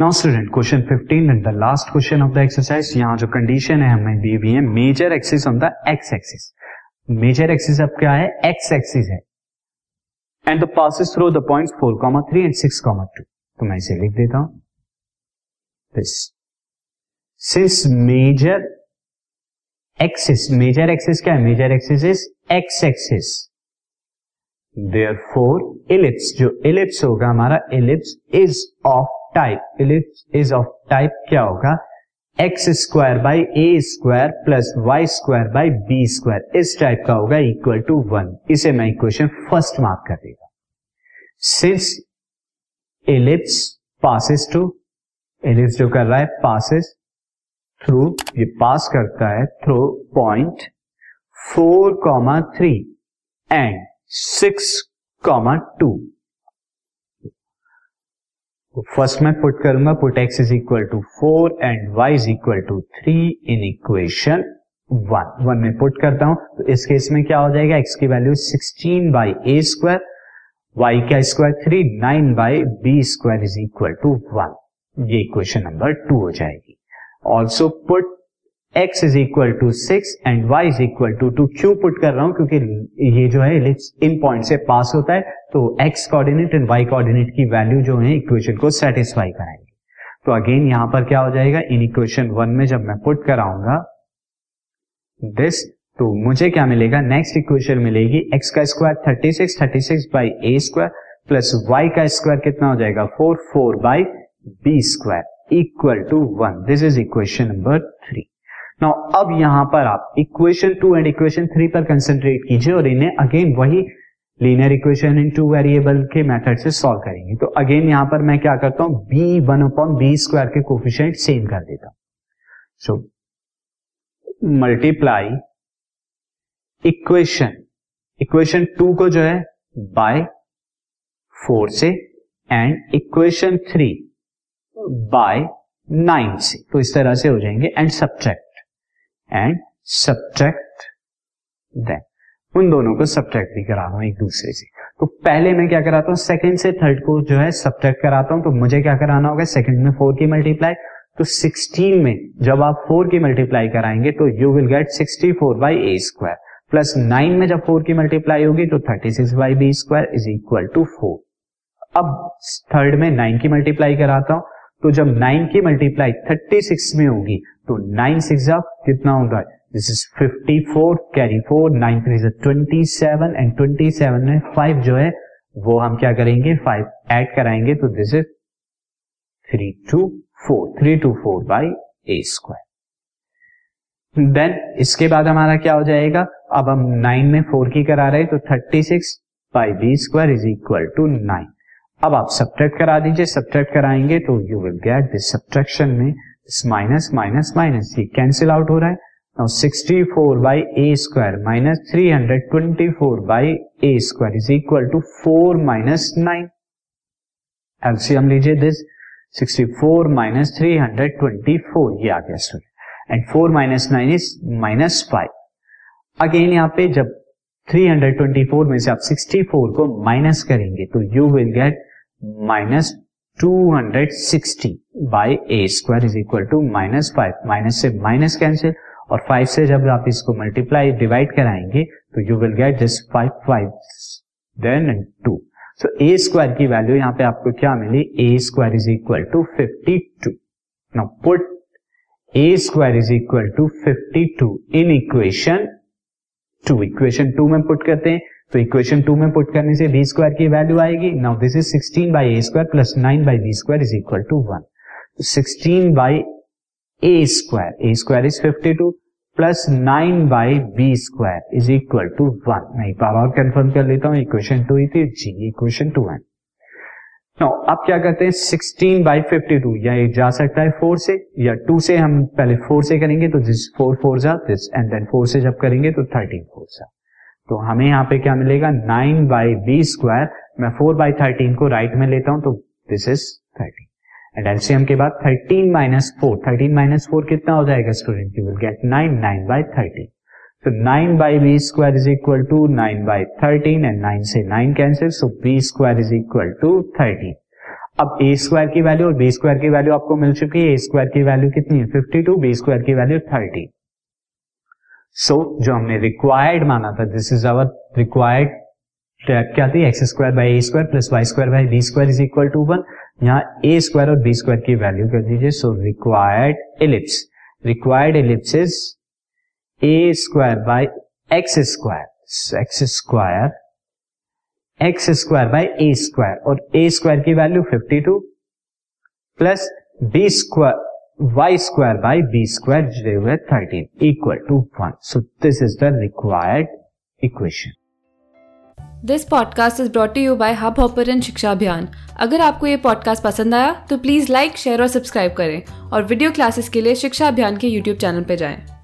Now student question 15 and the last question of the exercise यहाँ जो condition है हमें दी हुई है major axis on the x axis major axis अब क्या है? एक्स एक्सिस है. And the passes through the points 4 comma 3 and 6 comma 2 तो मैं इसे लिख देता हूँ. This since major axis major axis क्या है? Major axis is x axis therefore ellipse जो इलिप्स होगा, हमारा ellipse is of type ellipse is of type क्या होगा? X square by a square plus y square by b square इस type का होगा इक्वल टू वन इसे मैं इक्वेशन फ़र्स्ट मार्क कर देगा since ellipse passes to ellipse जो कर रहा है पासिस थ्रू ये पास करता है through point four comma three and six comma two first मैं पुट करूँगा put x is equal to four and y is equal to three in equation one one में पुट करता हूँ तो इस केस में क्या हो जाएगा? एक्स की value sixteen by a square y का square three nine by b square is equal to one ये इक्वेशन नंबर टू हो जाएगी. Also put x is equal to six and y is equal to two क्यों put कर रहा हूँ? क्योंकि ये जो है इन पॉइंट से पास होता है तो x coordinate and y coordinate की वैल्यू जो है इक्वेशन को सेटिस्फाई कराएँगे। तो अगेन यहाँ पर क्या हो जाएगा? इन इक्वेशन वन में जब मैं पुट कराऊँगा दिस तो मुझे क्या मिलेगा? नेक्स्ट इक्वेशन मिलेगी x का square thirty six thirty six by a square plus y का स्क्वायर कितना हो जाएगा? Four four by b square equal to one this is equation number three now अब यहाँ पर आप equation two and equation three पर कंसेंट्रेट कीजिए और इन्हें अगेन वही linear equation in two variable के मेथड से सॉल्व करेंगे। तो अगेन यहाँ पर मैं क्या करता हूँ? B one upon b square के कोफिशियंट सेम कर देता हूँ। So multiply equation equation two को जो है बाय फोर से and equation three by nine से। तो इस तरह से हो जाएँगे and subtract and subtract then उन दोनों को सब्ट्रैक्ट भी करा रहा हूँ एक दूसरे से। तो पहले मैं क्या कराता हूँ? सेकंड से थर्ड को जो है सब्ट्रैक्ट कराता हूँ तो मुझे क्या कराना होगा? सेकंड में फोर की मल्टीप्लाई तो 16 में जब आप फोर की मल्टीप्लाई कराएँगे तो you will get 64 four by a square plus nine में जब फोर की मल्टीप्लाई होगी तो 36 six by b square is equal to four अब थर्ड में नाइन की मल्टीप्लाई कराता हूँ तो जब नाइन की मल्टीप्लाई 36 में होगी तो नाइन सिक्स कितना होगा this is fifty four carry four nine three twenty seven and twenty seven में फाइव जो है, वो हम क्या करेंगे? फाइव ऐड कराएँगे तो this is three two four three two four by a square then इसके बाद हमारा क्या हो जाएगा? अब हम नाइन में फोर की करा रहे हैं तो thirty six by B square is equal to nine अब आप सब्ट्रैक्ट करा दीजिए सब्ट्रैक्ट कराएँगे तो you will get this subtraction में माइनस माइनस माइनस, ये कैंसिल आउट हो रहा है। Now 64 four by A square minus three hundred twenty four by A square is equal to four minus nine LCM लीजिए this 64 four minus three hundred twenty four ये आ गया student and four minus nine is minus five again यहाँ पे जब 324 में से आप 64 को माइनस करेंगे तो you will get minus 260 by A square is equal to minus five minus से माइनस कैंसिल और फाइव से जब आप इसको मल्टीप्लाई डिवाइड कराएँगे तो you will get this five five then two so A square की वैल्यू यहाँ पे आपको क्या मिली? A square is equal to fifty two now put A square is equal to fifty two in equation two equation two में put करते हैं. तो equation two में पुट करने से बी स्क्वायर की वैल्यू आएगी। Now this is sixteen by A square plus nine by B square is equal to one sixteen by A square A square is fifty two plus nine by B square is equal to one मैं एक बार और confirm कर लेता हूँ equation two ही थी जी equation two है। नो अब क्या करते हैं? 16 बाई फिफ्टी टू ये जा सकता है फोर से, या टू से हम पहले फोर से करेंगे तो दिस फोर फोर जा दिस एंड देन फोर से जब करेंगे तो थर्टीन फोर जा तो हमें यहाँ पे क्या मिलेगा? Nine by B square. मैं फोर बाई थर्टीन को राइट में लेता हूँ तो this is thirteen and LCM के बाद thirteen minus four thirteen minus four कितना हो जाएगा student you will get nine nine by thirteen तो nine by B square is equal to nine by thirteen and nine से nine cancel so B square is equal to thirteen अब A square की value और B square की value आपको मिल चुकी है। ए स्क्वायर की वैल्यू कितनी है? फिफ्टी टू बी स्क्वायर की वैल्यू थर्टी सो जो हमने रिक्वायर्ड माना था दिस इज़ अवर रिक्वायर्ड क्या थी? X square by A square plus Y square by B square is equal to one यहाँ ए स्क्वायर और बी स्क्वायर की वैल्यू कर दीजिए। So required ellipse required ellipse is A square by X square X square X square by A square और A square की value 52 plus B square Y square by B square जुड़े हुए thirteen equal to one so this is the required equation this podcast is brought you by Hubhopper शिक्षा अभियान अगर आपको ये podcast पसंद आया तो प्लीज़ लाइक शेयर और सब्सक्राइब करें। और वीडियो क्लासेस के लिए शिक्षा अभियान के यूट्यूब चैनल पर जाएँ।